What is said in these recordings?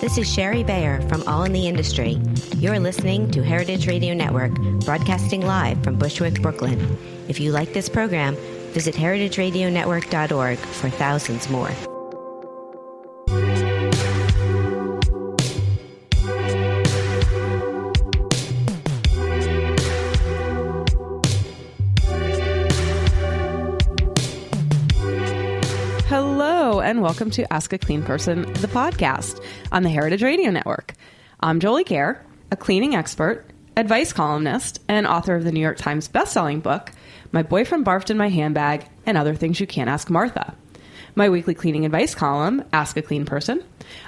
This is Shari Bayer from All in the Industry. You're listening to Heritage Radio Network, broadcasting live from Bushwick, Brooklyn. If you like this program, visit heritageradionetwork.org for thousands more. Welcome to Ask a Clean Person, the podcast on the Heritage Radio Network. I'm Jolie Kerr, a cleaning expert, advice columnist, and author of the New York Times bestselling book, My Boyfriend Barfed in My Handbag and Other Things You Can't Ask Martha. My weekly cleaning advice column, Ask a Clean Person,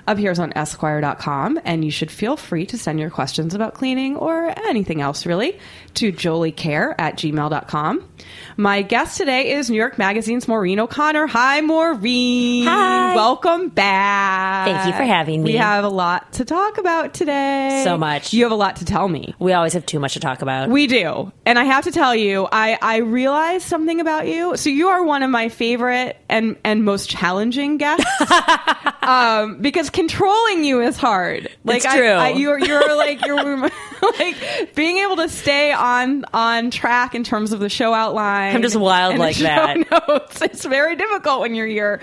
appears on Esquire.com, and you should feel free to send your questions about cleaning or anything else really to joliecare at gmail.com. My guest today is New York Magazine's Maureen O'Connor. Hi, Maureen. Hi. Welcome back. Thank you for having me. We have a lot to talk about today. So much. You have a lot to tell me. We always have too much to talk about. We do. And I have to tell you, I, I realized something about you. So you are one of my favorite and, and most challenging guests. um, because controlling you is hard. Like It's I- true. I, you're you're like you're like being able to stay on on track in terms of the show outline. I'm just wild like that. Notes. It's very difficult when you're here,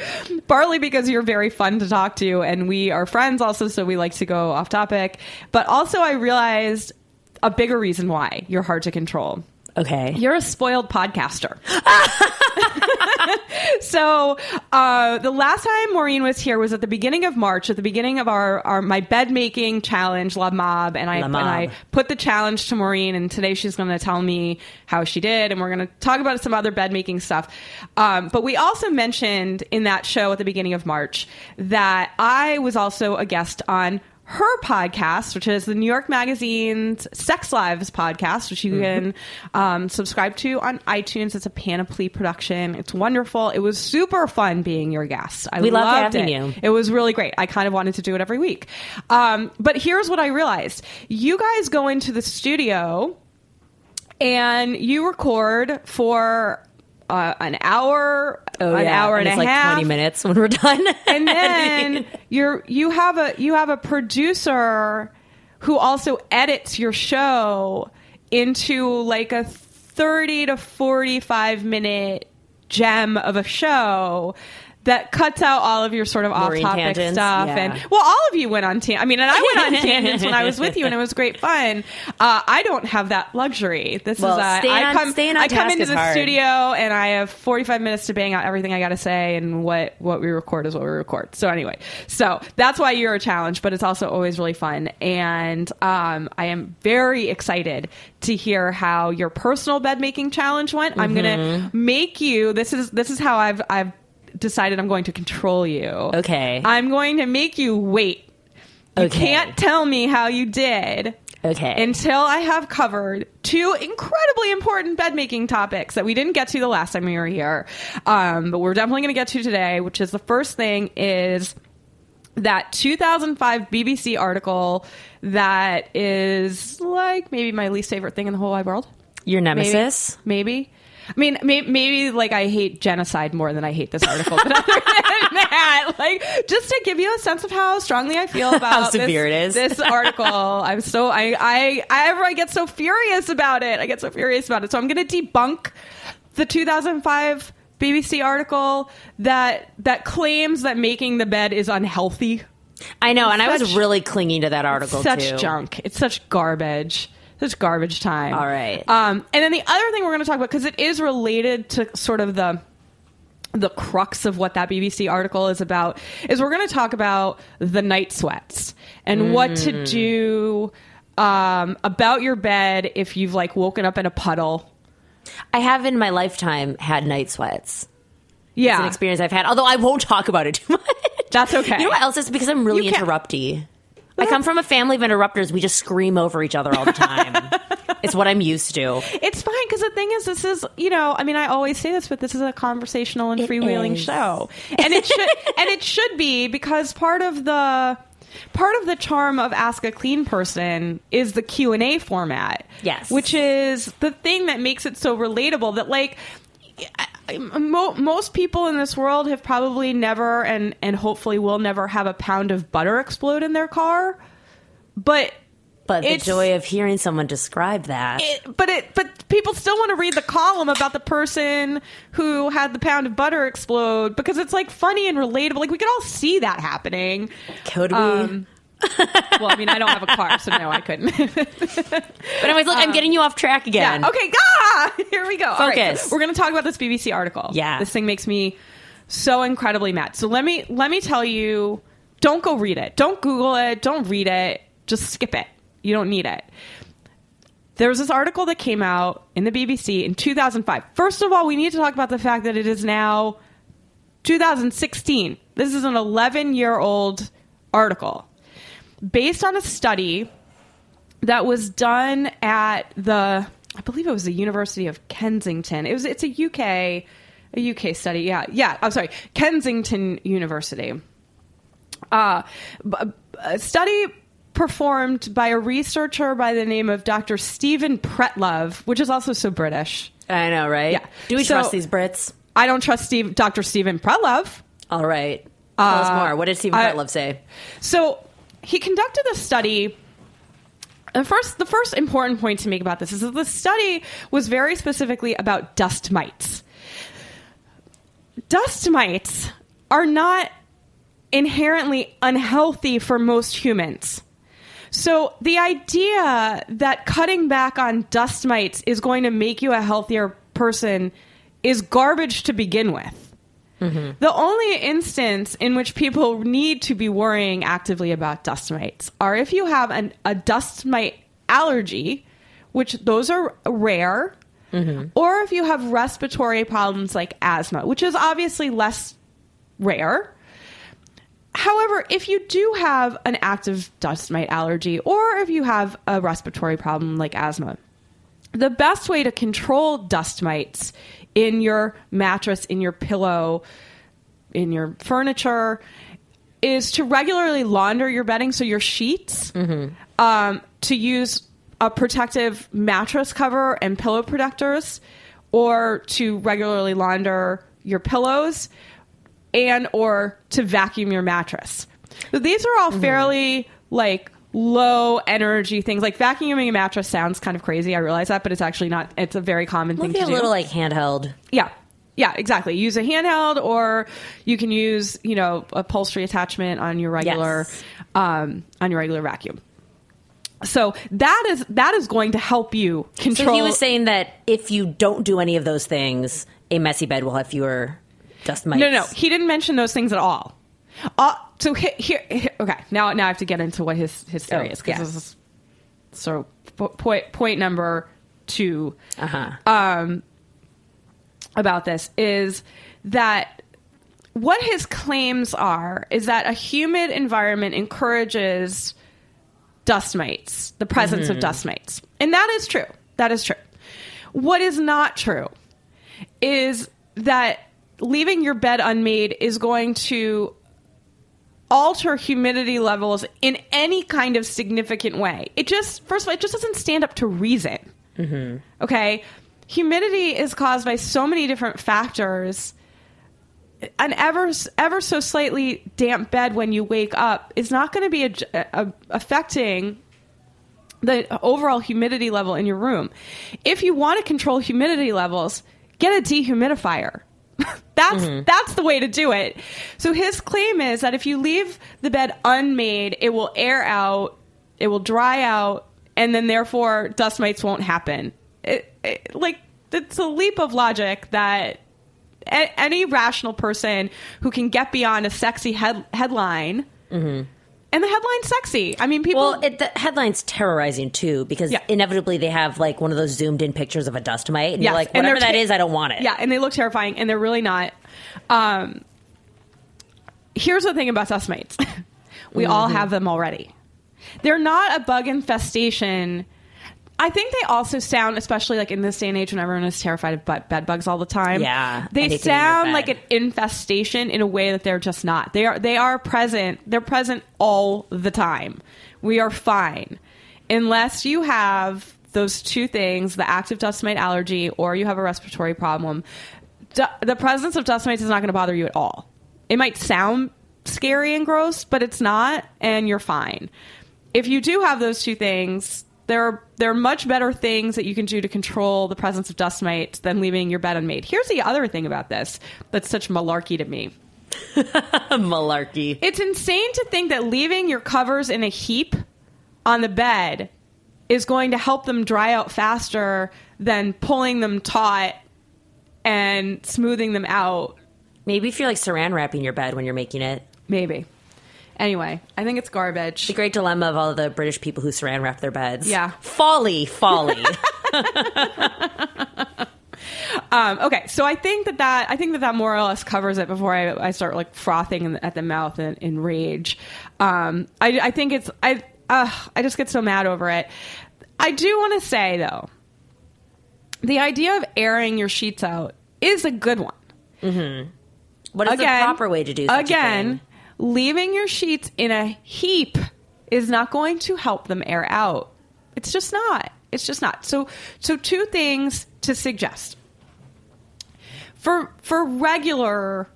partly because you're very fun to talk to, and we are friends also, so we like to go off topic. But also, I realized a bigger reason why you're hard to control. Okay. You're a spoiled podcaster. so uh, the last time Maureen was here was at the beginning of March, at the beginning of our, our my bed making challenge, La Mob, and I and I put the challenge to Maureen, and today she's going to tell me how she did, and we're going to talk about some other bed making stuff. Um, but we also mentioned in that show at the beginning of March that I was also a guest on her podcast, which is the New York Magazine's Sex Lives podcast, which you Mm-hmm. can um, subscribe to on iTunes. It's a Panoply production. It's wonderful. It was super fun being your guest. I We loved loved having it. you. It was really great. I kind of wanted to do it every week. Um, but here's what I realized: you guys go into the studio and you record for uh, an hour, Oh, an yeah. hour and, it's a like half, 20 minutes when we're done. and then you're you have a you have a producer who also edits your show into like a 30 to 45 minute gem of a show that cuts out all of your sort of off-topic stuff yeah. and well all of you went on tan- I mean and I went on tangents when I was with you and it was great fun uh, I don't have that luxury this Well, is uh, staying I come staying on I come into the hard. studio and I have 45 minutes to bang out everything I got to say, and what what we record is what we record. So anyway, so that's why you're a challenge, but it's also always really fun, and um, I am very excited to hear how your personal bed making challenge went. I'm gonna Mm-hmm. make you. This is this is how I've I've decided I'm going to control you. Okay. I'm going to make you wait. You Okay. can't tell me how you did okay. until I have covered two incredibly important bed making topics that we didn't get to the last time we were here, um, but we're definitely going to get to today. Which is the first thing is that 2005 BBC article that is like maybe my least favorite thing in the whole wide world. Your Maybe. nemesis? Maybe. I mean, maybe, maybe like I hate genocide more than I hate this article. But other than that, like just to give you a sense of how strongly I feel about this- severe it is. This article, I'm so I I I ever I get so furious about it. I get so furious about it. So I'm going to debunk the 2005 BBC article that that claims that making the bed is unhealthy. I know, and I was really clinging to that article It's such too. junk. It's such garbage. Such garbage time. All right. Um, and then the other thing we're going to talk about because it is related to sort of the the crux of what that BBC article is about is we're going to talk about the night sweats and what Mm. to do um, about your bed if you've like woken up in a puddle. I have in my lifetime had night sweats. Yeah. It's an experience I've had. Although I won't talk about it too much. That's okay. You know what else is? Because I'm really interrupty. I come from a family of interrupters. We just scream over each other all the time. it's what I'm used to. It's fine because the thing is, this is you know, I mean, I always say this, but this is a conversational and It freewheeling is. show, and it should and it should be because part of the part of the charm of Ask a Clean Person is the Q and A format. Yes. which is the thing that makes it so relatable. That like. I- I- Mo- most people in this world have probably never and and hopefully will never have a pound of butter explode in their car but But the joy of hearing someone describe that. it, but it but people still want to read the column about the person who had the pound of butter explode because it's like funny and relatable. Like we could all see that happening. Could we? Um, well, I mean, I don't have a car, so no, I couldn't. but anyways, look, I'm getting you off track again. yeah. Okay. Ah, here we go. All right, Focus. we're going to talk about this BBC article. Yeah. This thing makes me so incredibly mad. So let me let me tell you. Don't go read it. Don't Google it. Don't read it. Just skip it. You don't need it. There was this article that came out in the BBC in 2005. First of all, we need to talk about the fact that it is now 2016. This is an 11 year old article based on a study that was done at the I believe it was the University of Kensington. It was it's a UK a UK study. Yeah. Yeah, I'm sorry. Kensington University. Uh a study performed by a researcher by the name of Dr. Stephen Pretlove, which is also so British. I know, right? Yeah. Do we So- trust these Brits? I don't trust Steve, Dr. Stephen Pretlove. All right. Tell us Uh, more. What did Stephen I- Pretlove say? So he conducted a study. The first, the first important point to make about this is that the study was very specifically about dust mites. Dust mites are not inherently unhealthy for most humans. So the idea that cutting back on dust mites is going to make you a healthier person is garbage to begin with. Mm-hmm. The only instance in which people need to be worrying actively about dust mites are if you have an, a dust mite allergy, which those are rare, mm-hmm. or if you have respiratory problems like asthma, which is obviously less rare. However, if you do have an active dust mite allergy, or if you have a respiratory problem like asthma, the best way to control dust mites in your mattress, in your pillow, in your furniture is to regularly launder your bedding, so your sheets, um, to use a protective mattress cover and pillow protectors, or to regularly launder your pillows and or to vacuum your mattress. So these are all fairly like low energy things. Like vacuuming a mattress sounds kind of crazy. I realize that, but it's actually not. It's a very common thing Maybe to a do. little like handheld. yeah. Yeah, exactly. Use a handheld, or you can use, you know, upholstery attachment on your regular, Yes. um, on your regular vacuum. So that is that is going to help you control. So he was saying that if you don't do any of those things, a messy bed will have fewer dust mites. No, no, he didn't mention those things at all. Uh, so here, here, here- okay. Now, now I have to get into what his his theory Oh, is because yeah. this is so po- point point number two Uh-huh. um, about this is that what his claims are is that a humid environment encourages dust mites, the presence of dust mites, and that is true. That is true. What is not true is that leaving your bed unmade is going to alter humidity levels in any kind of significant way. It just, first of all, it just doesn't stand up to reason. Mm-hmm. Okay? Humidity is caused by so many different factors. An ever ever so slightly damp bed when you wake up is not going to be a, a- affecting the overall humidity level in your room. If you want to control humidity levels, get a dehumidifier. that's mm-hmm. that's the way to do it. So his claim is that if you leave the bed unmade, it will air out, it will dry out, and then therefore dust mites won't happen. It, it, like it's a leap of logic that a- any rational person who can get beyond a sexy head- headline and and the headline's sexy. I mean, people. Well, it, the headline's terrorizing too because Yeah. inevitably they have like one of those zoomed in pictures of a dust mite, and Yes, you're like, whatever that ta- is, I don't want it. Yeah, and they look terrifying, and they're really not. Um, here's the thing about dust mites: we all Mm-hmm. have them already. They're not a bug infestation. I think they also sound, especially like in this day and age when everyone is terrified of bed, bed bugs all the time. Yeah, they anything in your sound like an infestation in a way that they're just not. They are they are present. They're present all the time. We are fine unless you have those two things: the active dust mite allergy, or you have a respiratory problem. Du- the presence of dust mites is not going to bother you at all. It might sound scary and gross, but it's not, and you're fine. If you do have those two things, there are there are much better things that you can do to control the presence of dust mites than leaving your bed unmade. Here's the other thing about this that's such malarkey to me. malarkey. It's insane to think that leaving your covers in a heap on the bed is going to help them dry out faster than pulling them taut and smoothing them out. Maybe if you're like saran wrapping your bed when you're making it. Maybe. Anyway, I think it's garbage. The great dilemma of all the British people who saran wrap their beds. Yeah. Folly, folly. Um, okay, so I think that that I think that that more or less covers it before I, I start like frothing in, at the mouth in, in rage. Um, I, I think it's I uh, I just get so mad over it. I do want to say though, the idea of airing your sheets out is a good one. what is again, the proper way to do such a again, thing? Leaving your sheets in a heap is not going to help them air out. It's just not. It's just not. So so two things to suggest. For for regular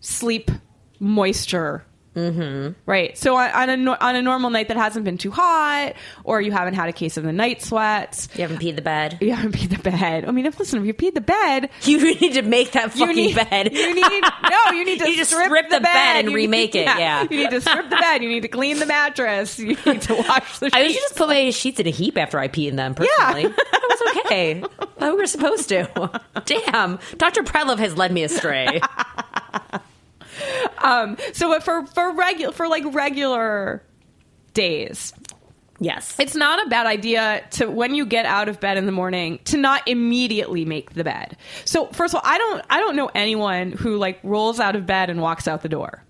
sleep moisture Mm-hmm. Right. So on, on a on a normal night that hasn't been too hot, or you haven't had a case of the night sweats, You haven't peed the bed. you haven't peed the bed. I mean, if listen, if you peed the bed, You need to make that fucking need bed. You need no. You need to You just strip, strip the, the bed and You remake it, yeah. you need to strip the bed. You need to clean the mattress. You need to wash the. Sheets. I usually sheets. just put my sheets in a heap after I pee in them. Personally, that was okay. We were supposed to. Damn, Dr. Pretlove has led me astray. Um, so, but for for regular for like regular days, Yes, it's not a bad idea to when you get out of bed in the morning to not immediately make the bed. So first of all, I don't I don't know anyone who like rolls out of bed and walks out the door.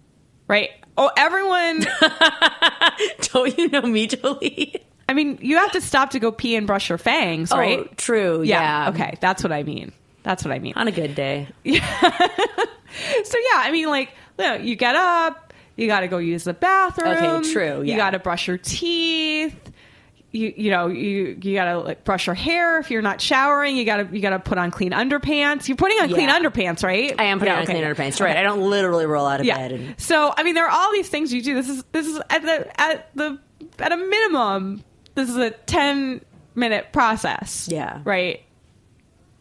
Right? Oh, everyone don't you know me, Jolie? I mean, you have to stop to go pee and brush your fangs, oh, right? Oh, true. Yeah. Okay, that's what I mean. That's what I mean. On a good day. So yeah, I mean, like, you, know, you get up, you got to go use the bathroom. Okay, true, You got to brush your teeth. You you know you you got to like brush your hair if you're not showering. You got to you got to put on clean underpants. You're putting on clean underpants, right? I am putting Yeah, on okay. clean underpants. Right. I don't literally roll out of Yeah. bed. And, So I mean, there are all these things you do. This is this is at the at the at a minimum. This is a ten minute process. Yeah. Right.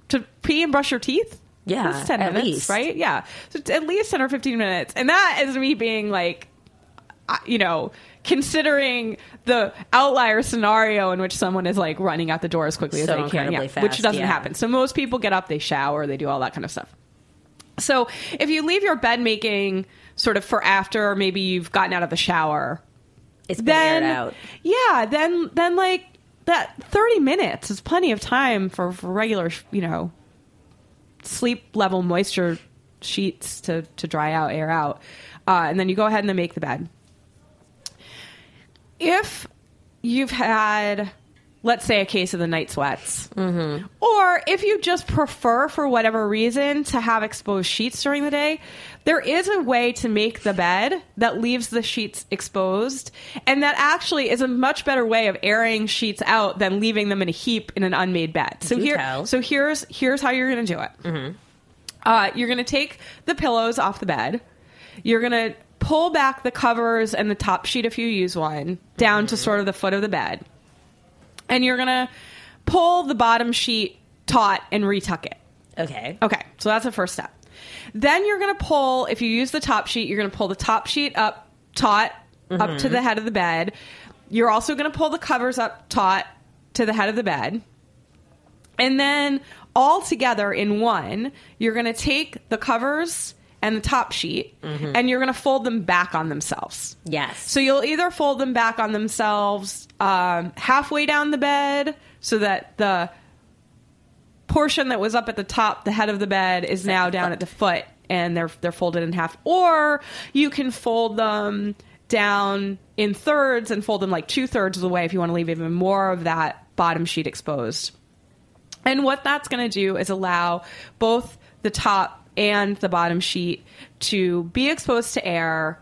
To pee and brush your teeth. Yeah, ten at minutes, least. right? Yeah. So it's at least ten or fifteen minutes, and that is me being like, you know, considering the outlier scenario in which someone is like running out the door as quickly as they can, yeah, which doesn't yeah. happen. So most people get up, they shower, they do all that kind of stuff. So if you leave your bed making sort of for after, or maybe you've gotten out of the shower, it's been then out. yeah, then then like that thirty minutes is plenty of time for, for regular, you know, sleep level moisture sheets to to dry out, air out, uh, and then you go ahead and then make the bed. If you've had let's say a case of the night sweats. Mm-hmm. Or if you just prefer for whatever reason to have exposed sheets during the day there is a way to make the bed that leaves the sheets exposed. And that actually is a much better way of airing sheets out than leaving them in a heap in an unmade bed. So Do here tell. so here's here's how you're going to do it. Mm-hmm. Uh, you're going to take the pillows off the bed. You're going to pull back the covers and the top sheet if you use one down to mm-hmm. sort of the foot of the bed. And you're to pull the bottom sheet taut and retuck it. Okay. Okay, so that's the first step. Then you're to pull, if you use the top sheet, you're to pull the top sheet up taut up to the mm-hmm. head of the bed. You're also to pull the covers up taut to the head of the bed. And then all together in one, you're going to take the covers and the top sheet, and you're going to fold them back on themselves. Yes. So you'll either fold them back on themselves um, halfway down the bed so that the portion that was up at the top, the head of the bed, is now down at the foot and they're they're folded in half. Or you can fold them down in thirds and fold them like two thirds of the way if you want to leave even more of that bottom sheet exposed. And what that's going to do is allow both the top and the bottom sheet to be exposed to air,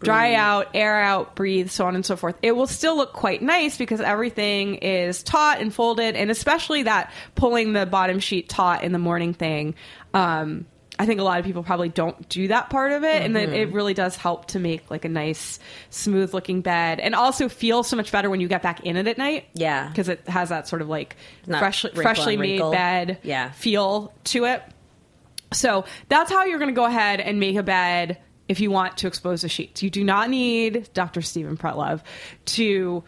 dry out, air out, breathe, so on and so forth. It will still look quite nice because everything is taut and folded, and especially that pulling the bottom sheet taut in the morning thing. Um, I think a lot of people probably don't do that part of it, and then it really does help to make like a nice, smooth looking bed, and also feel so much better when you get back in it at night. Yeah. because it has that sort of like Not fresh, freshly made wrinkle. bed Yeah. feel to it. So that's how you're going to go ahead and make a bed if you want to expose the sheets. You do not need Dr. Stephen Pretlove to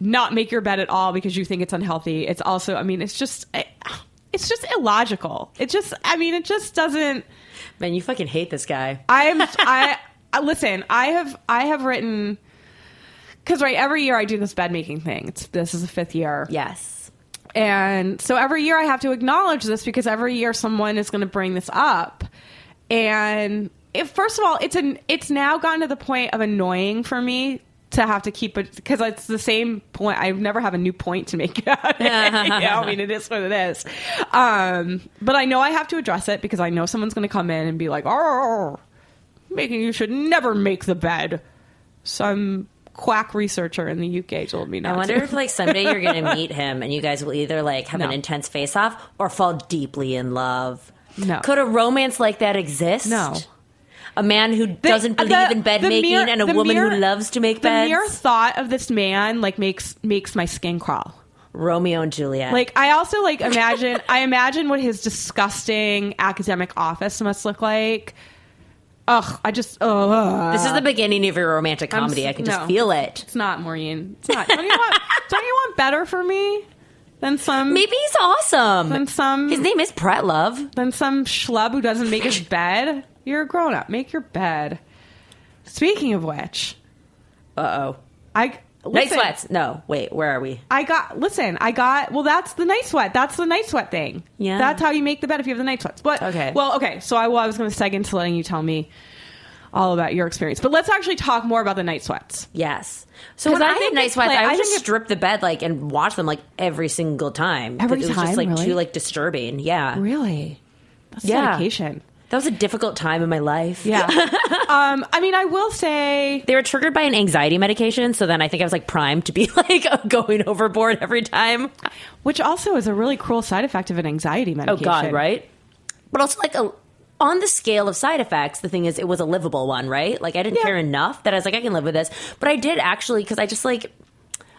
not make your bed at all because you think it's unhealthy. It's also, I mean, it's just, eh, it's just illogical. It just, I mean, it just doesn't. Man, you fucking hate this guy. I'm, I, I listen. I have, I have written because right every year I do this bed making thing. It's this is the fifth year. Yes. And so every year I have to acknowledge this because every year someone is going to bring this up. And if first of all, it's an it's now gotten to the point of annoying for me to have to keep it because it's the same point. I never have a new point to make out. of it. know, I mean, it is what it is. Um, but I know I have to address it because I know someone's going to come in and be like, "Oh, making you should never make the bed." Some quack researcher in the UK told me not I wonder to. if like someday you're gonna meet him and you guys will either like have No. an intense face off or fall deeply in love. No. Could a romance like that exist? No. A man who doesn't believe the- in bed making mere- and a woman mere- who loves to make the beds. The mere thought of this man like makes makes my skin crawl. Romeo and Juliet. Like I also like imagine I imagine what his disgusting academic office must look like. Ugh, I just ugh. this is the beginning of your romantic I'm comedy. I can just no. feel it. It's not Maureen. It's not. Don't you want? don't you want better for me than some? Maybe he's awesome. than some. His name is Pretlove. than some schlub who doesn't make his bed. You're a grown up. Make your bed. Speaking of which, Uh oh. I Night sweats. No, wait. Where are we? I got listen, I got well that's the night sweat. That's the night sweat thing. Yeah. That's how you make the bed if you have the night sweats. But Okay. well, okay. So I, well, I was gonna seg into letting you tell me all about your experience. But let's actually talk more about the night sweats. Yes. So when I I, think night sweats, like- I I just strip the bed like and watch them like every single time. Every it was time, just like really? too like disturbing. Yeah. Really? That's Yeah. dedication. That was a difficult time in my life. Yeah. um, I mean I will say They were triggered by an anxiety medication, so then I think I was like primed to be like going overboard every time. which also is a really cruel side effect of an anxiety medication. Oh god, right? But also like a on the scale of side effects, the thing is it was a livable one, right? Like I didn't Yeah. care enough that I was like I can live with this. But I did actually because I just like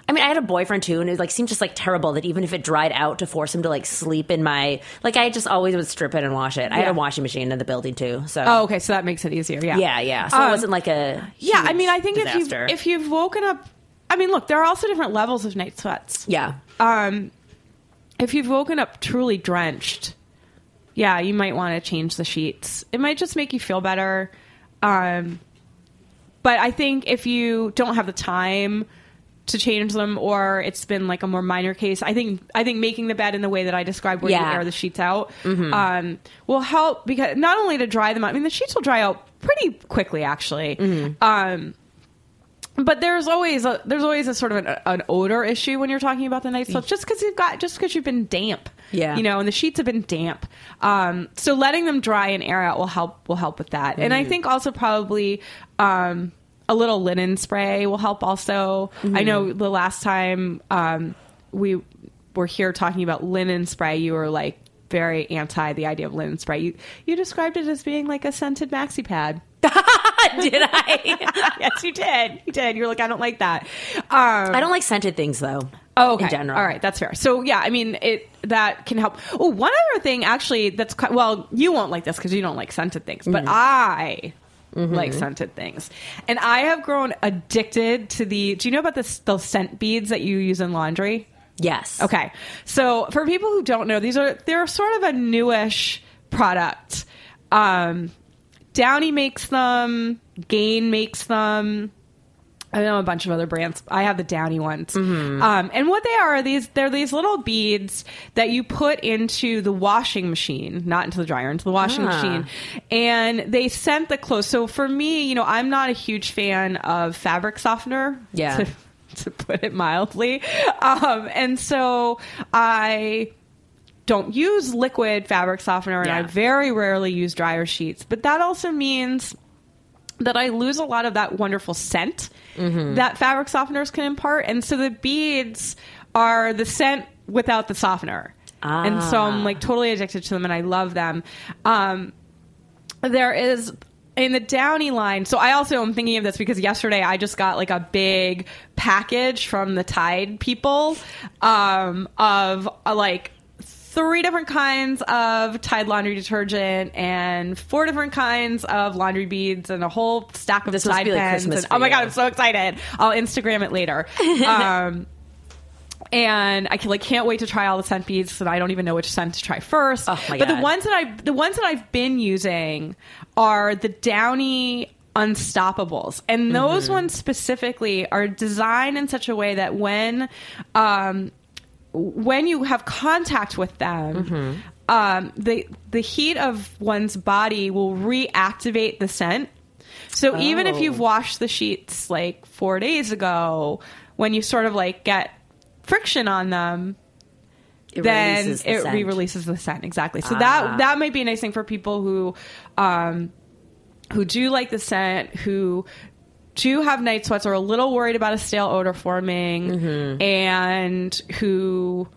I mean, I had a boyfriend too, and it like seemed just like terrible that even if it dried out to force him to like sleep in my like I just always would strip it and wash it. I had a washing machine in the building too, so Oh, okay, so that makes it easier. Yeah. yeah, yeah. So Um, it wasn't like a Yeah, I mean I think if you if you've woken up I mean look, there are also different levels of night sweats. yeah. um, if you've woken up truly drenched, yeah, you might want to change the sheets. It might just make you feel better. Um, but I think if you don't have the time to change them, or it's been like a more minor case, I think I think making the bed in the way that I described, where Yeah. Mm-hmm. you air the sheets out, um, will help because not only to dry them out. I mean, the sheets will dry out pretty quickly, actually. Mm-hmm. Um, but there's always a there's always a sort of an, an odor issue when you're talking about the night sweats, just because you've got just because you've been damp, Yeah. you know, and the sheets have been damp. Um, so letting them dry and air out will help will help with that. And I think also probably um, a little linen spray will help. Also, I know the last time um, we were here talking about linen spray, you were like very anti the idea of linen spray. You you described it as being like a scented maxi pad. Did I? yes, you did. You did. You were like, I don't like that. Um, I don't like scented things though. Oh, okay. In general. All right, that's fair. So yeah, I mean, it that can help. Oh, one other thing actually that's ki- well, you won't like this because you don't like scented things, but I like scented things, and I have grown addicted to the. Do you know about the Those scent beads that you use in laundry. Yes. Okay. So for people who don't know, these are they're sort of a newish product. Um, Downy makes them. Gain makes them. I know a bunch of other brands. I have the Downy ones. Um, and what they are, are these they're these little beads that you put into the washing machine, not into the dryer, into the washing Ah. machine. And they scent the clothes. So for me, you know, I'm not a huge fan of fabric softener. Yeah. To, to put it mildly. Um, and so I don't use liquid fabric softener and I very rarely use dryer sheets. But that also means that I lose a lot of that wonderful scent Mm-hmm. that fabric softeners can impart. And so the beads are the scent without the softener. And so I'm like totally addicted to them and I love them. Um, there is in the Downy line. So I also am thinking of this because yesterday I just got like a big package from the Tide people um, of uh, like three different kinds of Tide laundry detergent and four different kinds of laundry beads and a whole stack of This Tide like pens. Christmas and- oh my god. I'm so excited! I'll Instagram it later. um, and I can like can't wait to try all the scent beads, and I don't even know which scent to try first. Oh, my but the ones that I the ones that I've been using are the Downy Unstoppables, and those Mm-hmm. ones specifically are designed in such a way that when um, when you have contact with them. Mm-hmm. Um, the the heat of one's body will reactivate the scent. So even if Oh. you've washed the sheets like four days ago, when you sort of like get friction on them, It then releases the it re-releases the scent exactly. So Ah. that that might be a nice thing for people who um, who do like the scent, who do have night sweats, or a little worried about a stale odor forming, Mm-hmm. and who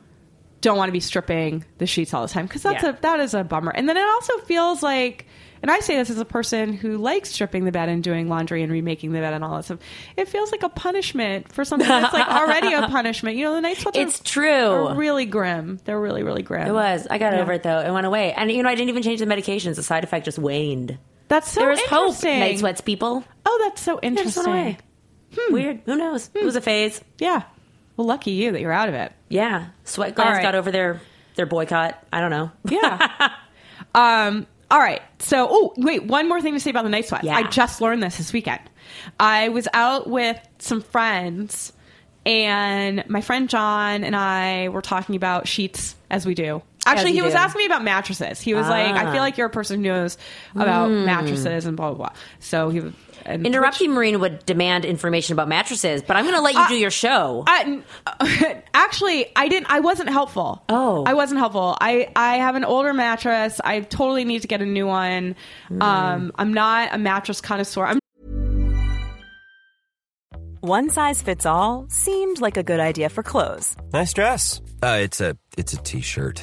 don't want to be stripping the sheets all the time because that's Yeah. a that is a bummer. And then it also feels like. And I say this as a person who likes stripping the bed and doing laundry and remaking the bed and all that stuff. It feels like a punishment for something that's like already a punishment. You know, the night sweats are- It's true. are really grim. They're really, really grim. It was. I got Yeah. over it though. It went away. And you know, I didn't even change the medications. The side effect just waned. That's so there was hope. Night sweats people. Oh, that's so interesting. away. Weird. Who knows? It was a phase. Yeah. Well, lucky you that you're out of it. Yeah. Sweat glands right. got over their their boycott. I don't know. Yeah. um. All right. So, oh, wait. One more thing to say about the night sweats. Yeah. I just learned this this weekend. I was out with some friends, and my friend John and I were talking about sheets as we do. Actually, he you was asking me about mattresses. He was like, "I Ah. feel like you're a person who knows about mattresses and blah blah blah." So he and Interrupting Maureen would demand information about mattresses, but I'm going to let you Uh, do your show. I, actually, I didn't. I wasn't helpful. Oh. I wasn't helpful. I I have an older mattress. I totally need to get a new one. Hmm. Um, I'm not a mattress connoisseur. I'm One size fits all seemed like a good idea for clothes Nice dress. Uh, it's a it's a t-shirt.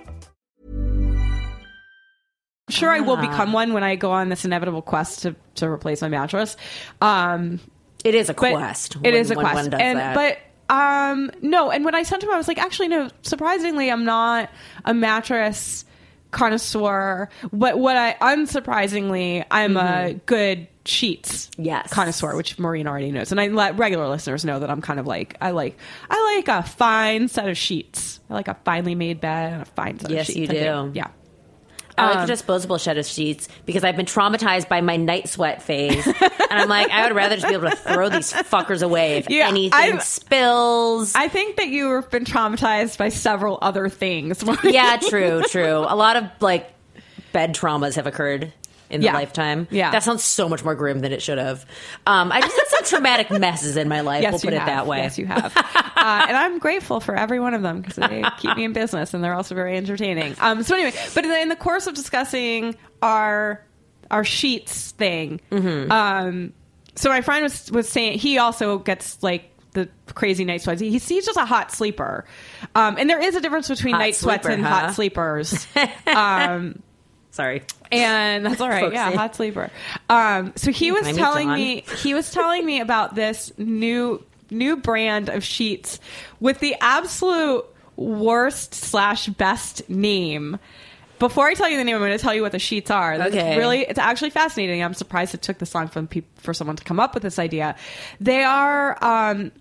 sure I will Ah. become one when I go on this inevitable quest to to replace my mattress. Um, it is a but quest. It when- is a when quest. one does and that. but um no, and when I sent him I was like, actually no, surprisingly I'm not a mattress connoisseur, but what I unsurprisingly I'm a good sheets Mm-hmm. Yes. connoisseur, which Maureen already knows. And I let regular listeners know that I'm kind of like I like I like a fine set of sheets. I like a finely made bed and a fine set Yes, of you sheets. I do. Yeah. I like Um, the disposable shed of sheets because I've been traumatized by my night sweat phase, and I'm like, I would rather just be able to throw these fuckers away if Yeah, anything I've- spills. I think that you have been traumatized by several other things. yeah, true, true. A lot of like bed traumas have occurred in the lifetime. Yeah. that sounds so much more grim than it should have. Um, I just had some traumatic messes in my life. Yes, we'll put you it have. that way. Yes, you have. uh, and I'm grateful for every one of them because they keep me in business and they're also very entertaining. Um, so anyway, but in the, in the course of discussing our our sheets thing, Mm-hmm. um, so my friend was was saying he also gets like the crazy night sweats. He, he's just a hot sleeper, um, and there is a difference between Hot night sweats and huh? hot sleepers. um, Sorry. and that's all right. Yeah, hot sleeper. Um, so he was I telling me he was telling me about this new new brand of sheets with the absolute worst slash best name. Before I tell you the name, I'm going to tell you what the sheets are. It's Okay. really, it's actually fascinating. I'm surprised it took this long for for someone to come up with this idea. They are um,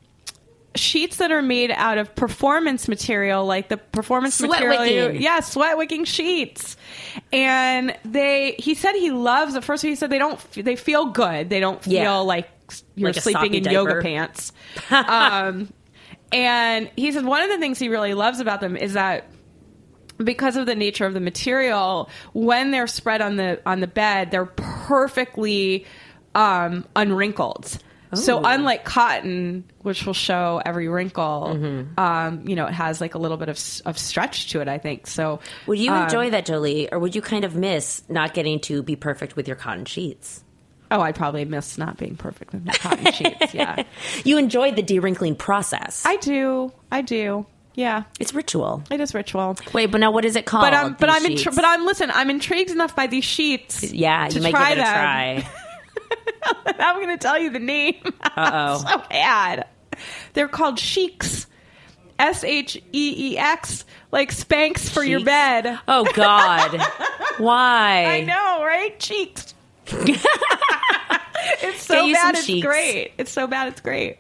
sheets that are made out of performance material, like the performance Sweat material. wicking. yeah, sweat wicking sheets. And they, he said he loves. At first, he said they don't. They feel good. They don't feel Yeah. like you're Like sleeping in yoga pants. um, and he said one of the things he really loves about them is that because of the nature of the material, when they're spread on the on the bed, they're perfectly um, unwrinkled. So unlike cotton, which will show every wrinkle, Mm-hmm. um, you know, it has like a little bit of of stretch to it. I think so. Would you um, enjoy that, Jolie, or would you kind of miss not getting to be perfect with your cotton sheets? Oh, I'd probably miss not being perfect with my cotton sheets. Yeah, You enjoyed the de-wrinkling process. I do. I do. Yeah, it's ritual. it is ritual. Wait, but now what is it called? But I'm, but I'm, intri- but I'm. Listen, I'm intrigued enough by these sheets. yeah, to you might try give it a them. try. I'm going to tell you the name. Uh-oh. so bad. They're called Sheex. S H E E X, like Spanx for your bed. Oh God, why? I know, right? Cheeks. it's so Get you bad, some it's cheeks. great. It's so bad, it's great.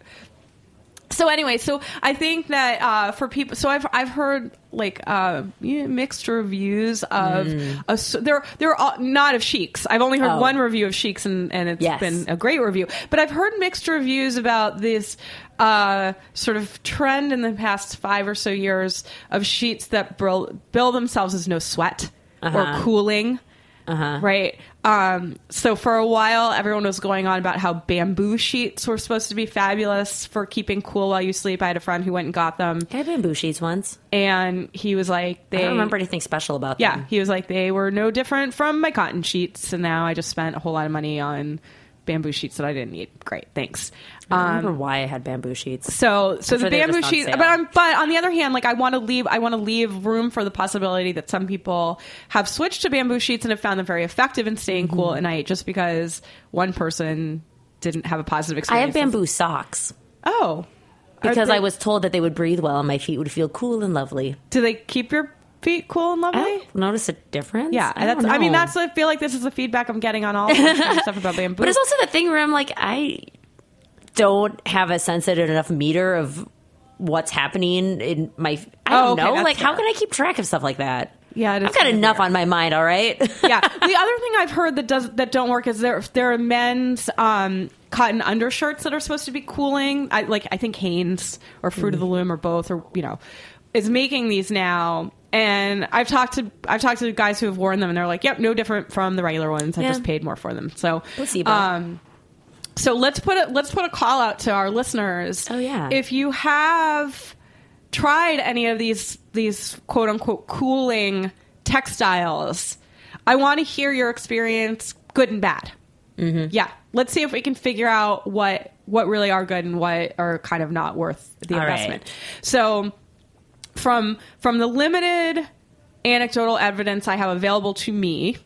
So anyway, so I think that uh, for people, so I've I've heard like uh, mixed reviews of, of so they're they're all, not of Sheex. I've only heard. Oh. one review of Sheex, and and it's Yes. been a great review. But I've heard mixed reviews about this uh, sort of trend in the past five or so years of sheets that bill, bill themselves as no sweat or cooling. Right. Um, so for a while, everyone was going on about how bamboo sheets were supposed to be fabulous for keeping cool while you sleep. I had a friend who went and got them, I had bamboo sheets once. and he was like, I "They." don't remember anything special about Yeah, them. he was like, "They were no different from my cotton sheets," and now I just spent a whole lot of money on bamboo sheets that I didn't need. Great, thanks. I don't remember why I had bamboo sheets. So, so I'm the sure bamboo sheets, but I'm, but on the other hand, like I want to leave, I want to leave room for the possibility that some people have switched to bamboo sheets and have found them very effective in staying Mm-hmm. cool at night, just because one person didn't have a positive experience. I have bamboo socks Oh, because they- I was told that they would breathe well and my feet would feel cool and lovely. Do they keep your feet cool and I lovely? don't notice a difference. Yeah, I, that's. I mean, that's. I feel like this is the feedback I'm getting on all this stuff about bamboo. But it's also the thing where I'm like, I don't have a sensitive enough meter of what's happening in my. I don't Oh, okay, know. Like, how can I keep track of stuff like that? Yeah, it is I've got enough weird. on my mind. All right. yeah. The other thing I've heard that does that don't work is there there are men's um, cotton undershirts that are supposed to be cooling. I like I think Hanes or Fruit of the Loom or both or you know is making these now. And I've talked to I've talked to guys who have worn them and they're like, "Yep, no different from the regular ones. I Yeah. just paid more for them." So Placebo. Um, so let's put a let's put a call out to our listeners. Oh, yeah. If you have tried any of these these quote unquote cooling textiles, I want to hear your experience, good and bad. Mm-hmm. Yeah, let's see if we can figure out what what really are good and what are kind of not worth the All right. investment. So from from the limited anecdotal evidence I have available to me,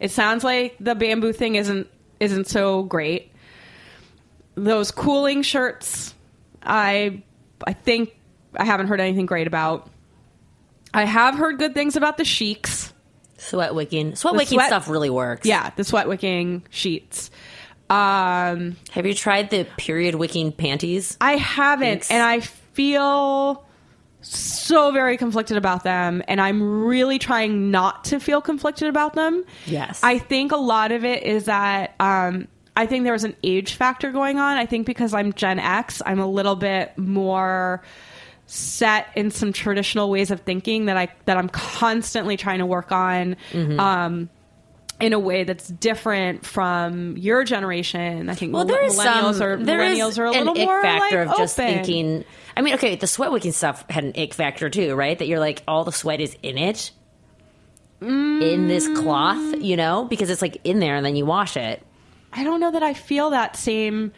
it sounds like the bamboo thing isn't isn't so great. Those cooling shirts, I I think I haven't heard anything great about. I have heard good things about the Sheex. Sweat wicking. Sweat The wicking sweat- stuff really works. Yeah, the sweat wicking sheets. Um, Have you tried the period wicking panties? I haven't, Thanks. and I feel so very conflicted about them, and I'm really trying not to feel conflicted about them. Yes. I think a lot of it is that um, I think there was an age factor going on. I think because I'm Gen X, I'm a little bit more set in some traditional ways of thinking that I that I'm constantly trying to work on. Mm-hmm. Um, in a way that's different from your generation, I think Well, there millennials some. are there millennials are a little more factor like, of just open. thinking. I mean, okay, the sweat wicking stuff had an ick factor too, right? That you're like all the sweat is in it, in this cloth, you know, because it's like in there and then you wash it. I don't know that I feel that same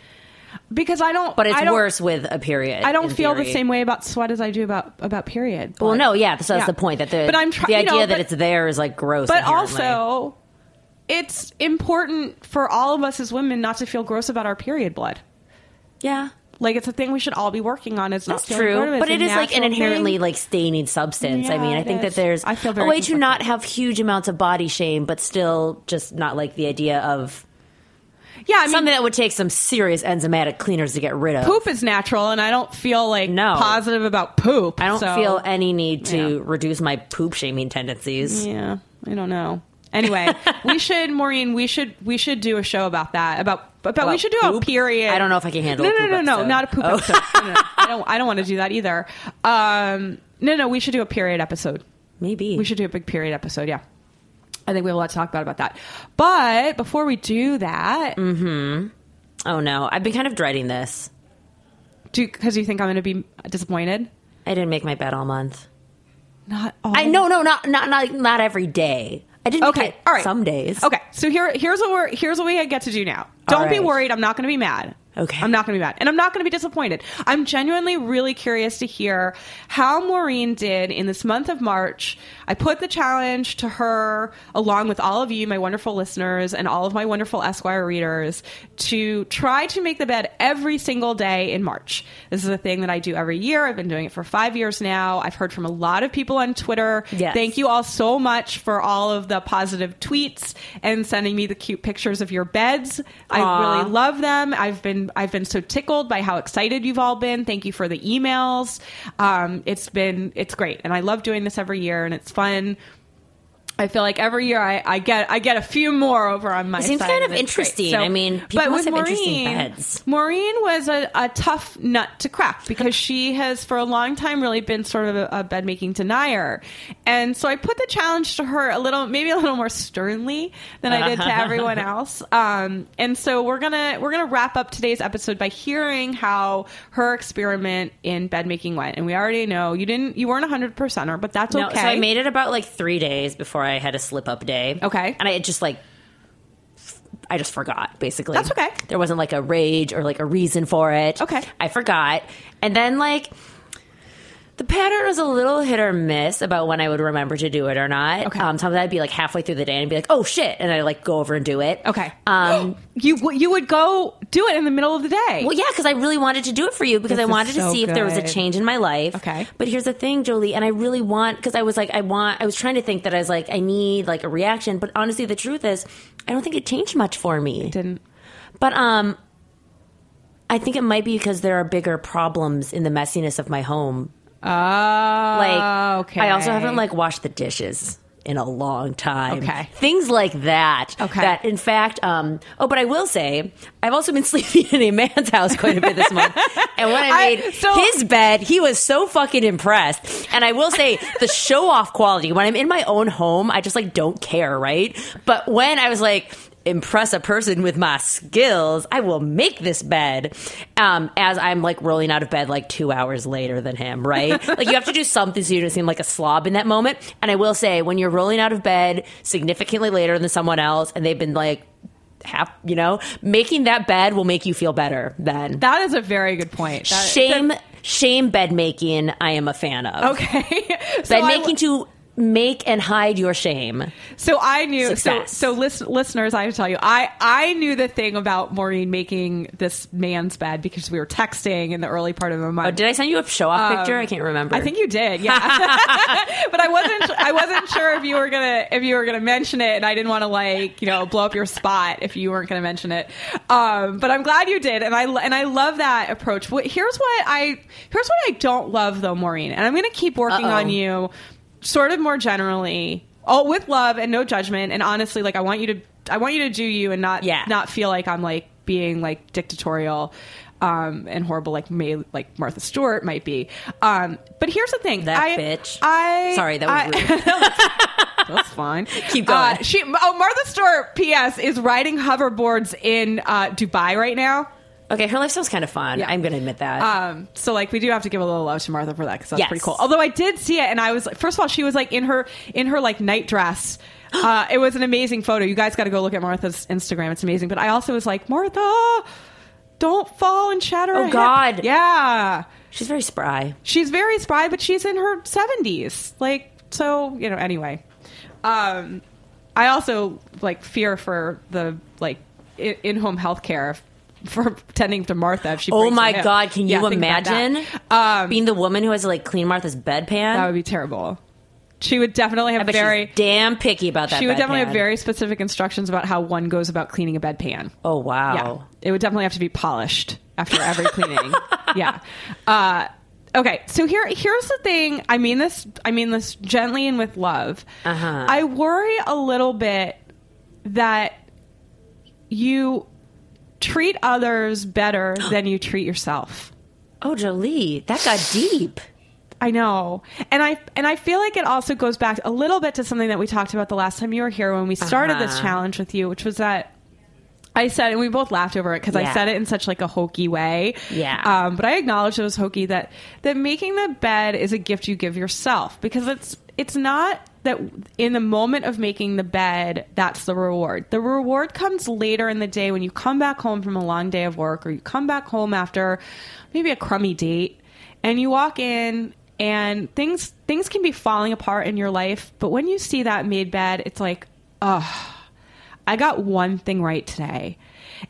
because I don't. But it's don't- worse with a period. I don't feel the same way about sweat as I do about about period. Well, no, yeah, so that's Yeah. the point. That the But I'm try- the idea know, that but- it's there is like gross. but inherently. also it's important for all of us as women not to feel gross about our period blood. yeah, Like it's a thing we should all be working on. It's That's not true, but it is like an inherently thing. like staining substance. I mean, I think is. that there's I feel a way to not have huge amounts of body shame, but still just not like the idea of yeah. I mean, something that would take some serious enzymatic cleaners to get rid of. poop is natural, and I don't feel like No. positive about poop. I don't so- feel any need to Yeah. reduce my poop shaming tendencies. Yeah, I don't know. Anyway, we should, Maureen. We should we should do a show about that. About about, we should do a period. I don't know if I can handle No, a no, poop no, no, not a poop Oh. episode. No, no, no. I don't. I don't want to do that either. Um, no, no, we should do a period episode. Maybe We should do a big period episode. Yeah. I think we have a lot to talk about about that. But before we do that, Mm. Hmm. Oh no, I've been kind of dreading this. do because you think I'm going to be disappointed? I didn't make my bed all month. Not all. I no, no, not not not not every day. I didn't. Okay, make it all right. Some days. Okay, so here, here's what we're here's what we get to do now. Don't be worried. I'm not going to be mad. Okay. I'm not going to be mad, and I'm not going to be disappointed. I'm genuinely really curious to hear how Maureen did in this month of March. I put the challenge to her, along with all of you, my wonderful listeners, and all of my wonderful Esquire readers, to try to make the bed every single day in March. This is a thing that I do every year. I've been doing it for five years now. I've heard from a lot of people on Twitter. Yes. Thank you all so much for all of the positive tweets and sending me the cute pictures of your beds. I really love them. I've been I've been so tickled by how excited you've all been. Thank you for the emails. Um, it's been it's great, and I love doing this every year, and it's fun. I feel like every year I, I get I get a few more over on my. Side. It seems kind of interesting. I mean, people but with Maureen- beds. Maureen was a, a tough nut to crack because she has for a long time really been sort of a, a bed making denier, and so I put the challenge to her a little, maybe a little more sternly than I did to everyone else. Um, and so we're gonna we're gonna wrap up today's episode by hearing how her experiment in bed making went. And we already know you didn't you weren't a hundred percenter, but that's No, okay. so I made it about like three days before I had a slip up day. Okay. and I just like. I just forgot, basically. That's okay. There wasn't like a rage or like a reason for it. Okay. I forgot. And then, like, the pattern was a little hit or miss about when I would remember to do it or not. Okay. Um, sometimes I'd be like halfway through the day and be like, oh shit. And I'd like go over and do it. Okay. Um, you you would go do it in the middle of the day. Well, yeah, because I really wanted to do it for you because This I wanted to so see if there was a change in my life. Okay. But here's the thing, Jolie, and I really want because I was like, I want, I was trying to think that I was like, I need like a reaction, but honestly, the truth is, I don't think it changed much for me. didn't. But um, I think it might be because there are bigger problems in the messiness of my home. Oh, Like, okay. I also haven't like washed the dishes in a long time. Okay. Things like that. Okay. That in fact, um, oh, but I will say, I've also been sleeping in a man's house quite a bit this month. And when I I- made so- his bed, he was so fucking impressed. And I will say, the show off quality, when I'm in my own home, I just like don't care, right? But when I was like, impress a person with my skills, I will make this bed. Um, as I'm like rolling out of bed like two hours later than him, right? like you have to do something so you don't seem like a slob in that moment. And I will say, when you're rolling out of bed significantly later than someone else, and they've been like half, you know, making that bed will make you feel better then. That is a very good point. That- shame, that- shame bed making. I am a fan of okay. so bed I- making to make and hide your shame. So I knew. Success. So so list, listeners, I have to tell you, I I knew the thing about Maureen making this man's bed because we were texting in the early part of the month. Oh, did I send you a show off picture? I can't remember. Um, I think you did, yeah. but I wasn't. I wasn't sure if you were gonna if you were gonna mention it, and I didn't want to like you know blow up your spot if you weren't gonna mention it. Um, but I'm glad you did, and I and I love that approach. Here's what I here's what I don't love though, Maureen, and I'm gonna keep working Uh-oh. on you, sort of more generally, all with love and no judgment. And honestly, like I want you to I want you to do you and not Yeah. not feel like I'm like being like dictatorial um, and horrible like may like Martha Stewart might be. Um, but here's the thing, That I, bitch. I Sorry, that was I- rude. that's, that's fine. Keep going. Uh, she oh Martha Stewart. P.S. is riding hoverboards in uh, Dubai right now. Okay, her life sounds kind of fun. Yeah. I'm going to admit that. Um, so like we do have to give a little love to Martha for that because that's Yes. pretty cool. Although I did see it and I was like, first of all she was like in her in her like night dress. Uh, it was an amazing photo. You guys got to go look at Martha's Instagram. It's amazing. But I also was like Martha, don't fall and shatter. Oh, a hip." God. yeah. She's very spry. She's very spry, but she's in her seventies. Like so, you know. Anyway, um, I also like fear for the like in home healthcare for tending to Martha. If she Oh my god, can you Yeah, think about that. imagine Um, being the woman who has to like clean Martha's bedpan? that would be terrible. She would definitely have very. damn picky about that. She would definitely have very specific instructions about how one goes about cleaning a bedpan. Oh wow. Yeah, it would definitely have to be polished after every cleaning. yeah. Uh, okay, so here here's the thing. I mean this. I mean this gently and with love. Uh-huh. I worry a little bit that you treat others better than you treat yourself. Oh Jolie, that got deep. I know. And I and I feel like it also goes back a little bit to something that we talked about the last time you were here when we started this Uh-huh. challenge with you, which was that I said, and we both laughed over it because I said it in such like a hokey way. Yeah. Um, but I acknowledge it was hokey that that making the bed is a gift you give yourself because it's it's not that in the moment of making the bed that's the reward. The reward comes later in the day when you come back home from a long day of work or you come back home after maybe a crummy date and you walk in and things things can be falling apart in your life, but when you see that made bed, it's like, oh, I got one thing right today.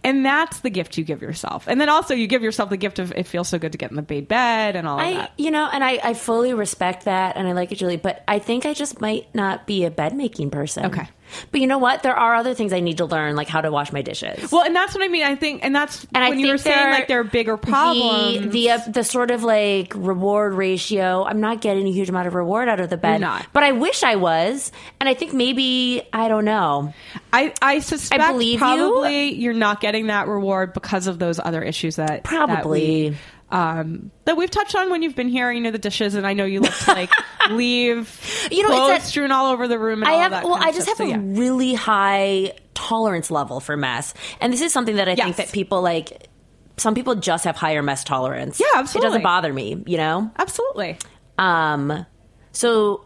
And that's the gift you give yourself. And then also you give yourself the gift of it feels so good to get in the made bed and all of I, that. you know, and I, I fully respect that, and I like it, Julie. But I think I just might not be a bed making person. Okay. But you know what? There are other things I need to learn, like how to wash my dishes. Well, and that's what I mean. I think, and that's and I when think you were saying like there are bigger problems. The the, uh, the sort of like reward ratio. I'm not getting a huge amount of reward out of the bed, You're not. but I wish I was. And I think maybe I don't know. I, I suspect I believe probably you. are not getting that reward because of those other issues that Probably. that, we, um, that we've touched on when you've been here. You know the dishes, and I know you to like leave You know, it's clothes that- strewn all over the room. And I have well, I just have So, a yeah. really high tolerance level for mess, and this is something that I Yes. think that people like. Some people just have higher mess tolerance. Yeah, absolutely. It doesn't bother me, you know. absolutely. Um, so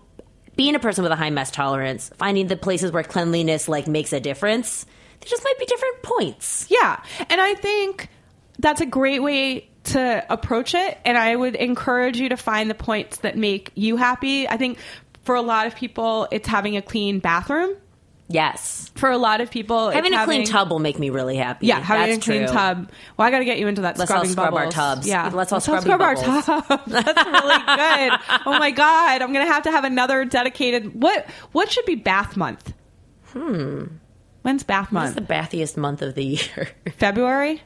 being a person with a high mess tolerance, finding the places where cleanliness like makes a difference, there just might be different points. Yeah. And I think that's a great way to approach it. And I would encourage you to find the points that make you happy. I think for a lot of people, it's having a clean bathroom. Yes. For a lot of people, it's Having a clean tub will make me really happy. Yeah, having That's a clean true. tub. Well, I got to get you into that Let's all scrubbing scrub our tubs. Yeah, Let's all scrub scrubby our bubbles. tubs. That's really good. oh my god, I'm gonna have to have another dedicated. What What should be bath month? Hmm. When's bath month? the bathiest month of the year. February.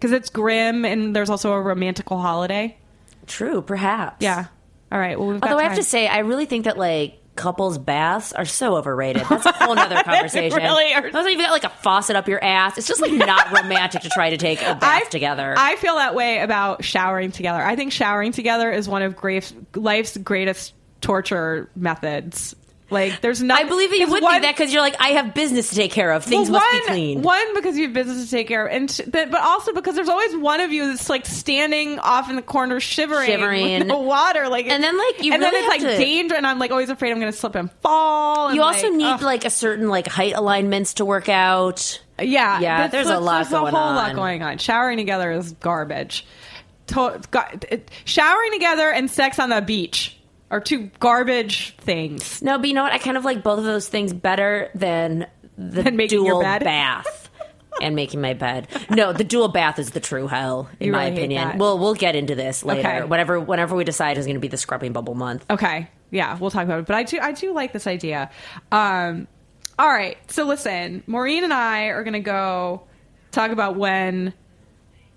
Because it's grim and there's also a romantical holiday. True, perhaps. Yeah. All right. Well, we've got Although I have to say, I really think that like couples baths are so overrated. That's a whole nother conversation. really are. You've got like a faucet up your ass. It's just like not romantic to try to take a bath together. I feel that way about showering together. I think showering together is one of life's greatest torture methods. Like, there's not. I believe that you would one- think that because you're like, I have business to take care of. Things well, must be clean. One because you have business to take care of, and t- but but also because there's always one of you that's like standing off in the corner, shivering, Shivering. with no water, like, And then, like, you and really then it's like to- danger, and I'm like always afraid I'm going to slip and fall. and, you also like, need ugh. like a certain like height alignments to work out. Yeah, Yeah, there's a lot there's going a whole lot going on. Showering together is garbage. To- got- it- showering together and sex on the beach are two garbage things. No, but you know what? I kind of like both of those things better than the Than making your dual bath and making my bed. No, the dual bath is the true hell, in You my really opinion. We'll we'll get into this later. Okay. Whatever whenever we decide is going to be the scrubbing bubble month. Okay, yeah, we'll talk about it. But I do, I do like this idea. Um, all right, so listen, Maureen and I are going to go talk about when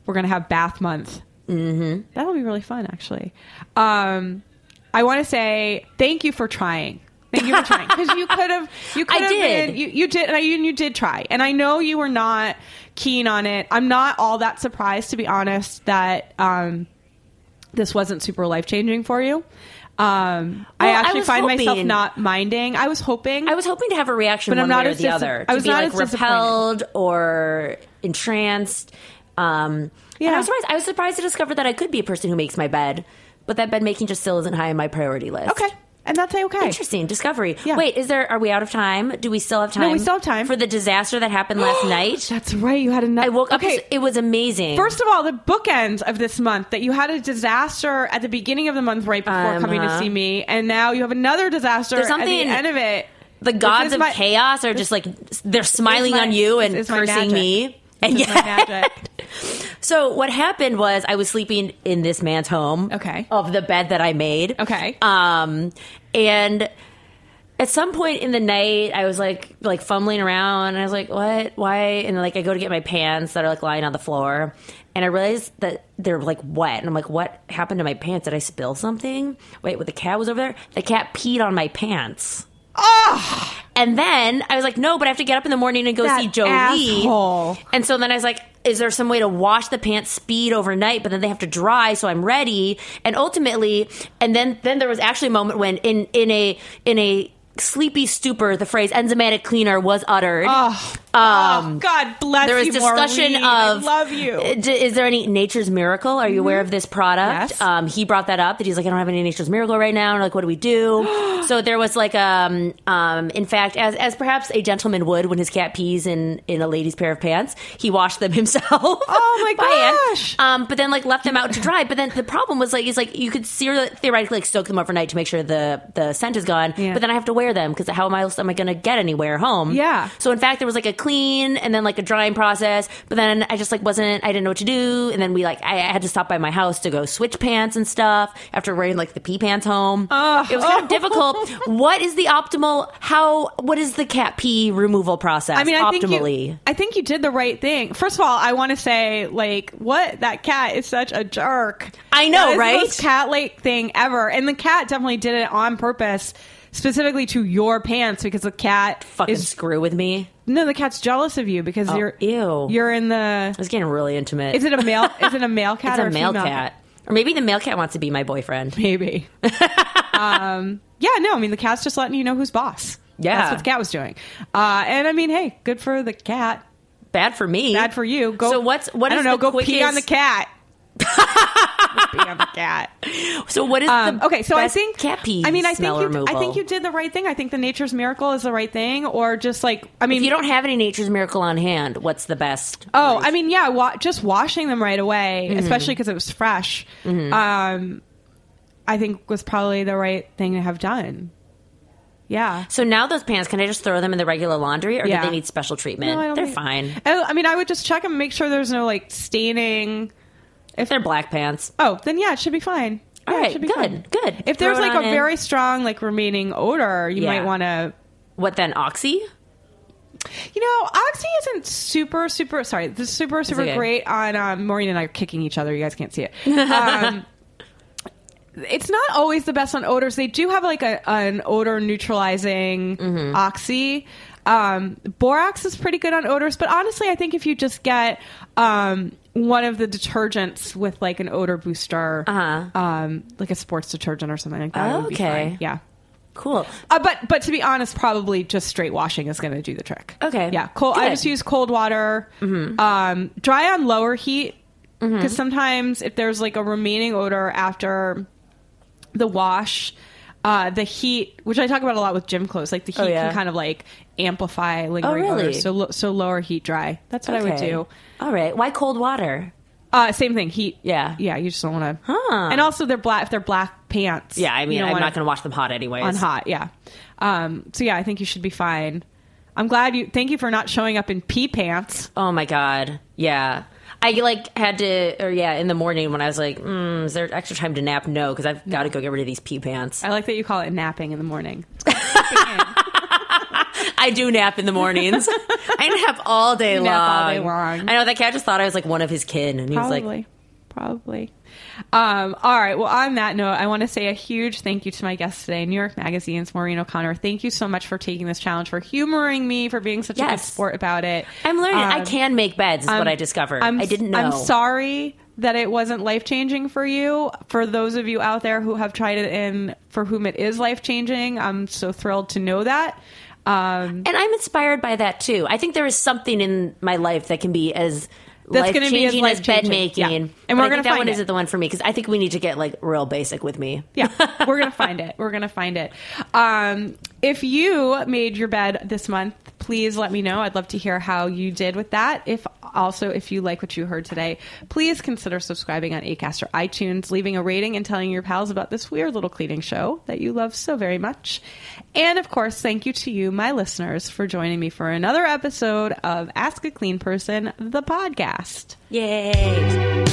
we're going to have bath month. Mm-hmm. That'll be really fun, actually. Um, I want to say thank you for trying. Thank you for trying because you could have. You could I have did. Been, you, you did. And I, you, you did try, and I know you were not keen on it. I'm not all that surprised, to be honest, that um, this wasn't super life changing for you. Um, I Well, I actually was find myself not minding. I was hoping. I was hoping to have a reaction But I'm not way or as the dis- other. I was not like repelled or entranced. Um. Yeah. I was surprised. I was surprised to discover that I could be a person who makes my bed, but that bed making just still isn't high on my priority list. okay, and that's okay. Interesting discovery. Yeah. Wait, is there? Are we out of time? Do we still have time? No, we still have time. for the disaster that happened last night. That's right. You had another. I woke up. Okay. It was amazing. First of all, the bookends of this month that you had a disaster at the beginning of the month right before coming to Uh-huh. see me, and now you have another disaster There's at the end of it. the gods of my- chaos are just like they're smiling my- on you and this is my cursing me. My Yeah. magic. So what happened was I was sleeping in this man's home. Okay. Of the bed that I made. Okay. Um, and at some point in the night, I was like, like fumbling around, and I was like, "What? Why?" And like, I go to get my pants that are like lying on the floor, and I realized that they're like wet, and I'm like, "What happened to my pants? Did I spill something?" Wait, what? The cat was over there. The cat peed on my pants. And then I was like, no, but I have to get up in the morning and go That see Jolie. asshole. And so then I was like, is there some way to wash the pants speed overnight, but then they have to dry, so I'm ready. And ultimately, and then then there was actually a moment when in in a in a sleepy stupor, the phrase enzymatic cleaner was uttered. Oh, oh, God bless you. there was you, discussion Maureen. of I love you. Mm-hmm. uh, d- Is there any Nature's Miracle? Are you aware of this product? Yes. Um, he brought that up that he's like, I don't have any Nature's Miracle right now. And like, what do we do? so there was like, um, um, in fact, as as perhaps a gentleman would when his cat pees in in a lady's pair of pants, he washed them himself. Oh, my hand. gosh. Um, but then like left them out to dry. But then the problem was like, he's like, you could ser- theoretically like soak them overnight to make sure the the scent is gone. Yeah. But then I have to wear them because how am I am I going to get anywhere home? Yeah. So in fact, there was like a clean and then like a drying process. But then I just like wasn't. I didn't know what to do. And then we like I, I had to stop by my house to go switch pants and stuff after wearing like the pee pants home. it was kind of difficult. What is the optimal? How? What is the cat pee removal process? I mean, I think optimally. you, I think you did the right thing. First of all, I want to say, like, what that cat is such a jerk. I know, right? The most cat-like thing ever, and the cat definitely did it on purpose, specifically to your pants because the cat Fucking is screw with me. No, the cat's jealous of you because Oh, you're ew. You're in the. I was getting really intimate. Is it a male? is it a male cat It's or a male female cat. Or maybe the male cat wants to be my boyfriend. Maybe. um, yeah, no, I mean the cat's just letting you know who's boss. Yeah. that's what the cat was doing. Uh, and I mean, hey, good for the cat. Bad for me. Bad for you. Go. So what's what I is don't know. the Go pee on the cat. on the cat. So what is Um, the okay, so I think cat pee I mean, I think you. removal? I think you did the right thing. I think the nature's miracle is the right thing, or just like I mean, If you don't have any nature's miracle on hand, what's the best? Oh, I mean, yeah, wa- just washing them right away, Mm-hmm. especially because it was fresh. Um, I think was probably the right thing to have done. Yeah. So now those pants, can I just throw them in the regular laundry, or Yeah. do they need special treatment? No, They're think- fine. I I mean, I would just check them, make sure there's no like staining. If they're black pants, Oh, then yeah, it should be fine. All Yeah, it right, should be good, fine. good. If there's Throw it like a on in. very strong like remaining odor, you Yeah. might want to. what then? Oxy? You know, Oxy isn't super, super. Sorry, this is super, super okay. great on. Um, Maureen and I are kicking each other. You guys can't see it. Um, it's not always the best on odors. They do have like a, an odor neutralizing Mm-hmm. Oxy. Um, Borax is pretty good on odors, but honestly, I think if you just get um, one of the detergents with like an odor booster, Uh-huh. um, like a sports detergent or something like that, be Okay. Yeah. Cool. Uh, but but to be honest, probably just straight washing is going to do the trick. Okay. Yeah. Cold. I just use cold water. Um, dry on lower heat because sometimes if there's like a remaining odor after the wash, uh, the heat, which I talk about a lot with gym clothes, like the heat Oh, yeah. can kind of like amplify lingering really? odors. So lo- so lower heat dry. That's what I would do. All right. Why cold water? Uh, same thing. Heat. Yeah. Yeah. You just don't want to. Huh. And also, they're black. If they're black pants. Yeah, I mean, I'm not going to wash them hot anyways. on hot yeah um so yeah i think you should be fine i'm glad you thank you for not showing up in pee pants Oh my god. Yeah. I like had to, or yeah, in the morning when I was like, mm, is there extra time to nap? No, because I've got to go get rid of these pee pants. i like that you call it napping in the morning I do nap in the mornings. I nap all day long. nap all day long. I know that cat just thought I was like one of his kin, and he was probably like, probably um all right well on that note i want to say a huge thank you to my guest today new york magazine's maureen o'connor thank you so much for taking this challenge for humoring me for being such a good sport about it "I'm learning. I Um, can make beds." Is what I'm- I discovered. I'm, I didn't know. I'm sorry that it wasn't life changing for you. For those of you out there who have tried it and for whom it is life changing, I'm so thrilled to know that. Um, and I'm inspired by that too. I think there is something in my life that can be as That's gonna be as changing as bed making. Yeah. And we're gonna that find one it. isn't the one for me because I think we need to get like real basic with me. yeah, we're gonna find it. We're gonna find it. Um, if you made your bed this month, please let me know. I'd love to hear how you did with that. If Also, if you like what you heard today, please consider subscribing on Acast or iTunes, leaving a rating, and telling your pals about this weird little cleaning show that you love so very much. And of course, thank you to you, my listeners, for joining me for another episode of Ask a Clean Person, the podcast. Yay.